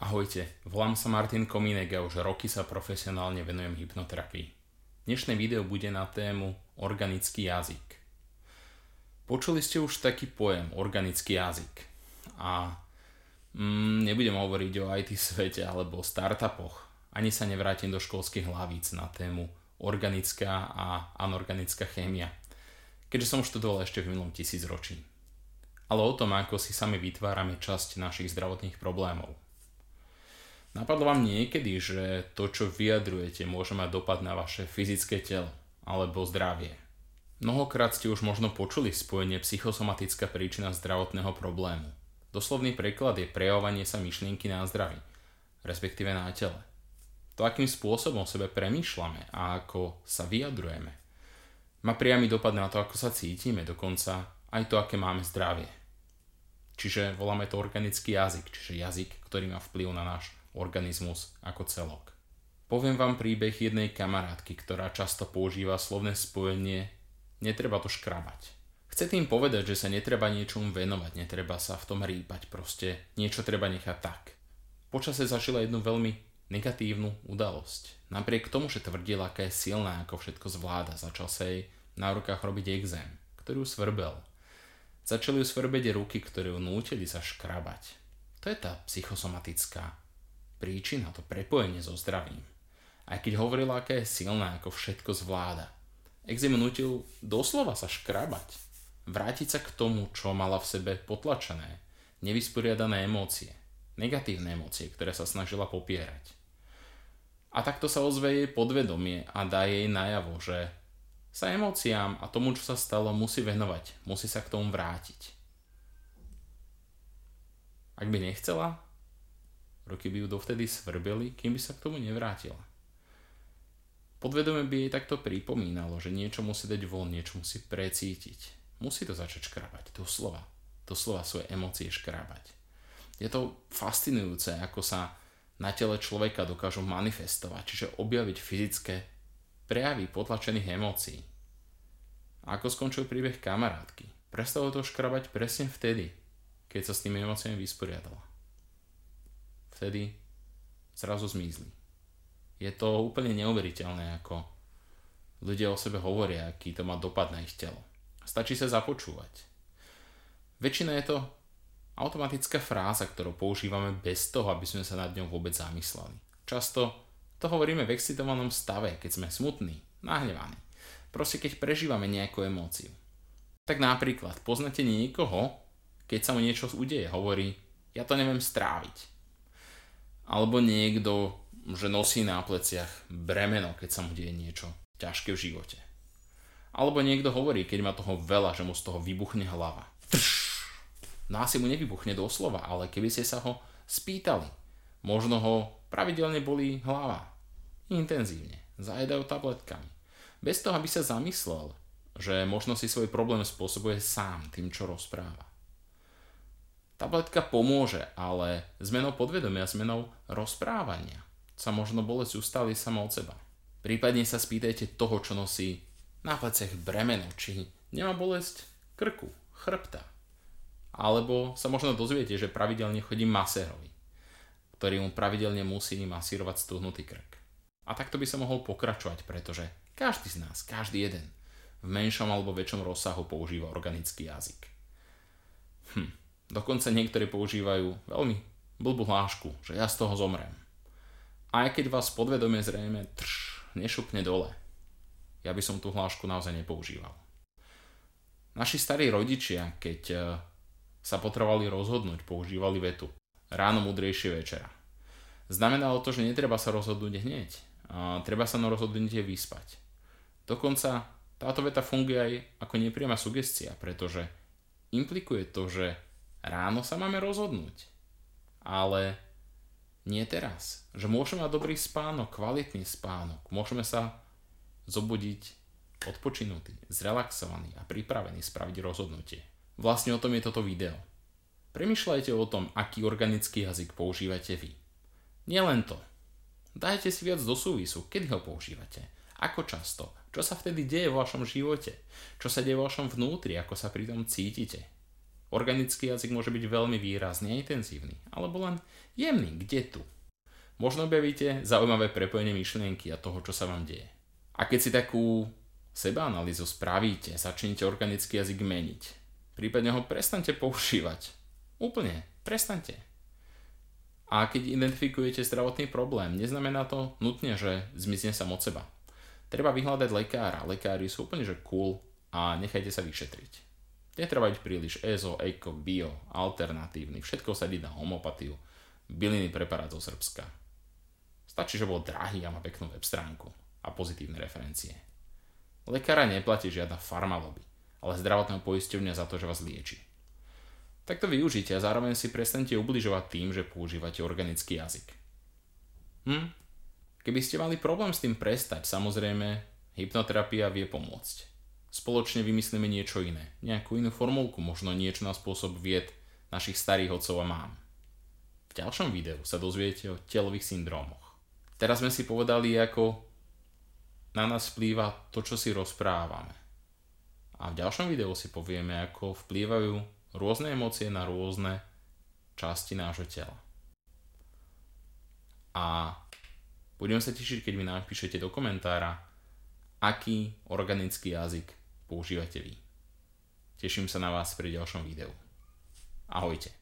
Ahojte, volám sa Martin Komínek a už roky sa profesionálne venujem hypnoterapii. Dnešné video bude na tému organický jazyk. Počuli ste už taký pojem organický jazyk a mm, nebudem hovoriť o IT svete alebo o startupoch. Ani sa nevrátim do školských hlavíc na tému organická a anorganická chémia, keďže som študoval ešte v minulom tisícročí. Ale o tom, ako si sami vytvárame časť našich zdravotných problémov – Napadlo vám niekedy, že to, čo vyjadrujete, môže mať dopad na vaše fyzické telo alebo zdravie? Mnohokrát ste už možno počuli spojenie psychosomatická príčina zdravotného problému. Doslovný preklad je prejavovanie sa myšlienky na zdraví, respektíve na tele. To, akým spôsobom sebe premýšľame a ako sa vyjadrujeme, má priamy dopad na to, ako sa cítime, dokonca aj to, aké máme zdravie. Čiže voláme to organický jazyk, čiže jazyk, ktorý má vplyv na náš organizmus ako celok. Poviem vám príbeh jednej kamarátky, ktorá často používa slovné spojenie netreba to škrabať. Chce tým povedať, že sa netreba niečomu venovať, netreba sa v tom rýpať, proste niečo treba nechať tak. Počase zažila jednu veľmi negatívnu udalosť. Napriek tomu, že tvrdila, aká je silná, ako všetko zvláda, začal sa jej na rukách robiť exém, ktorý ju svrbel. Začali ju svrbeť ruky, ktoré ju nútili sa škrabať. To je tá psychosomatická príčina, to prepojenie so zdravím. Aj keď hovorila, aká je silná, ako všetko zvláda. Exim nutil doslova sa škrabať. Vrátiť sa k tomu, čo mala v sebe potlačené. Nevysporiadané emócie. Negatívne emócie, ktoré sa snažila popierať. A takto sa ozve jej podvedomie a dá jej najavo, že sa emóciám a tomu, čo sa stalo, musí venovať. Musí sa k tomu vrátiť. Ak by nechcela, Roky by ju dovtedy svrbeli, kým by sa k tomu nevrátila. Podvedome by jej takto pripomínalo, že niečo musí dať von, niečo musí precítiť. Musí to začať škrabať, doslova. Doslova svoje emócie škrabať. Je to fascinujúce, ako sa na tele človeka dokážu manifestovať, čiže objaviť fyzické prejavy potlačených emócií. Ako skončil príbeh kamarátky? Prestalo to škrabať presne vtedy, keď sa s tými emóciami vysporiadala vtedy zrazu zmizli. Je to úplne neuveriteľné, ako ľudia o sebe hovoria, aký to má dopad na ich telo. Stačí sa započúvať. Väčšina je to automatická fráza, ktorú používame bez toho, aby sme sa nad ňou vôbec zamysleli. Často to hovoríme v excitovanom stave, keď sme smutní, nahnevaní. Proste keď prežívame nejakú emóciu. Tak napríklad poznáte niekoho, keď sa mu niečo udeje, hovorí, ja to neviem stráviť alebo niekto, že nosí na pleciach bremeno, keď sa mu deje niečo ťažké v živote. Alebo niekto hovorí, keď má toho veľa, že mu z toho vybuchne hlava. No asi mu nevybuchne doslova, ale keby ste sa ho spýtali, možno ho pravidelne bolí hlava. Intenzívne. Zajedajú tabletkami. Bez toho, aby sa zamyslel, že možno si svoj problém spôsobuje sám tým, čo rozpráva. Tabletka pomôže, ale zmenou podvedomia, zmenou rozprávania sa možno bolesť ustáli sama od seba. Prípadne sa spýtajte toho, čo nosí na pleciach bremeno, či nemá bolesť krku, chrbta. Alebo sa možno dozviete, že pravidelne chodí masérovi, ktorý mu pravidelne musí masírovať stuhnutý krk. A takto by sa mohol pokračovať, pretože každý z nás, každý jeden, v menšom alebo väčšom rozsahu používa organický jazyk. Hm. Dokonca niektorí používajú veľmi blbú hlášku, že ja z toho zomrem. Aj keď vás podvedomie zrejme trš, nešupne dole. Ja by som tú hlášku naozaj nepoužíval. Naši starí rodičia, keď e, sa potrebovali rozhodnúť, používali vetu. Ráno mudrejšie večera. Znamenalo to, že netreba sa rozhodnúť hneď. A treba sa na rozhodnutie vyspať. Dokonca táto veta funguje aj ako nepriama sugestia, pretože implikuje to, že Ráno sa máme rozhodnúť. Ale nie teraz. Že môžeme mať dobrý spánok, kvalitný spánok. Môžeme sa zobudiť odpočinutý, zrelaxovaný a pripravený spraviť rozhodnutie. Vlastne o tom je toto video. Premýšľajte o tom, aký organický jazyk používate vy. Nielen to. Dajte si viac do súvisu, kedy ho používate, ako často, čo sa vtedy deje vo vašom živote, čo sa deje vo vašom vnútri, ako sa pri tom cítite. Organický jazyk môže byť veľmi výrazný a intenzívny, alebo len jemný, kde tu. Možno objavíte zaujímavé prepojenie myšlienky a toho, čo sa vám deje. A keď si takú sebaanalýzu spravíte, začnete organický jazyk meniť, prípadne ho prestante používať. Úplne, prestante. A keď identifikujete zdravotný problém, neznamená to nutne, že zmizne sa od seba. Treba vyhľadať lekára. Lekári sú úplne že cool a nechajte sa vyšetriť. Netreba byť príliš EZO, EKO, bio, alternatívny, všetko sa na homopatiu, byliny preparát zo Srbska. Stačí, že bol drahý a má peknú web stránku a pozitívne referencie. Lekára neplatí žiadna farmaloby, ale zdravotného poisťovňa za to, že vás lieči. Tak to využite a zároveň si prestante ubližovať tým, že používate organický jazyk. Hm? Keby ste mali problém s tým prestať, samozrejme, hypnoterapia vie pomôcť spoločne vymyslíme niečo iné. Nejakú inú formulku, možno niečo na spôsob vied našich starých otcov a mám. V ďalšom videu sa dozviete o telových syndrómoch. Teraz sme si povedali, ako na nás vplýva to, čo si rozprávame. A v ďalšom videu si povieme, ako vplývajú rôzne emócie na rôzne časti nášho tela. A budem sa tešiť, keď mi napíšete do komentára, aký organický jazyk používate vy. Teším sa na vás pri ďalšom videu. Ahojte.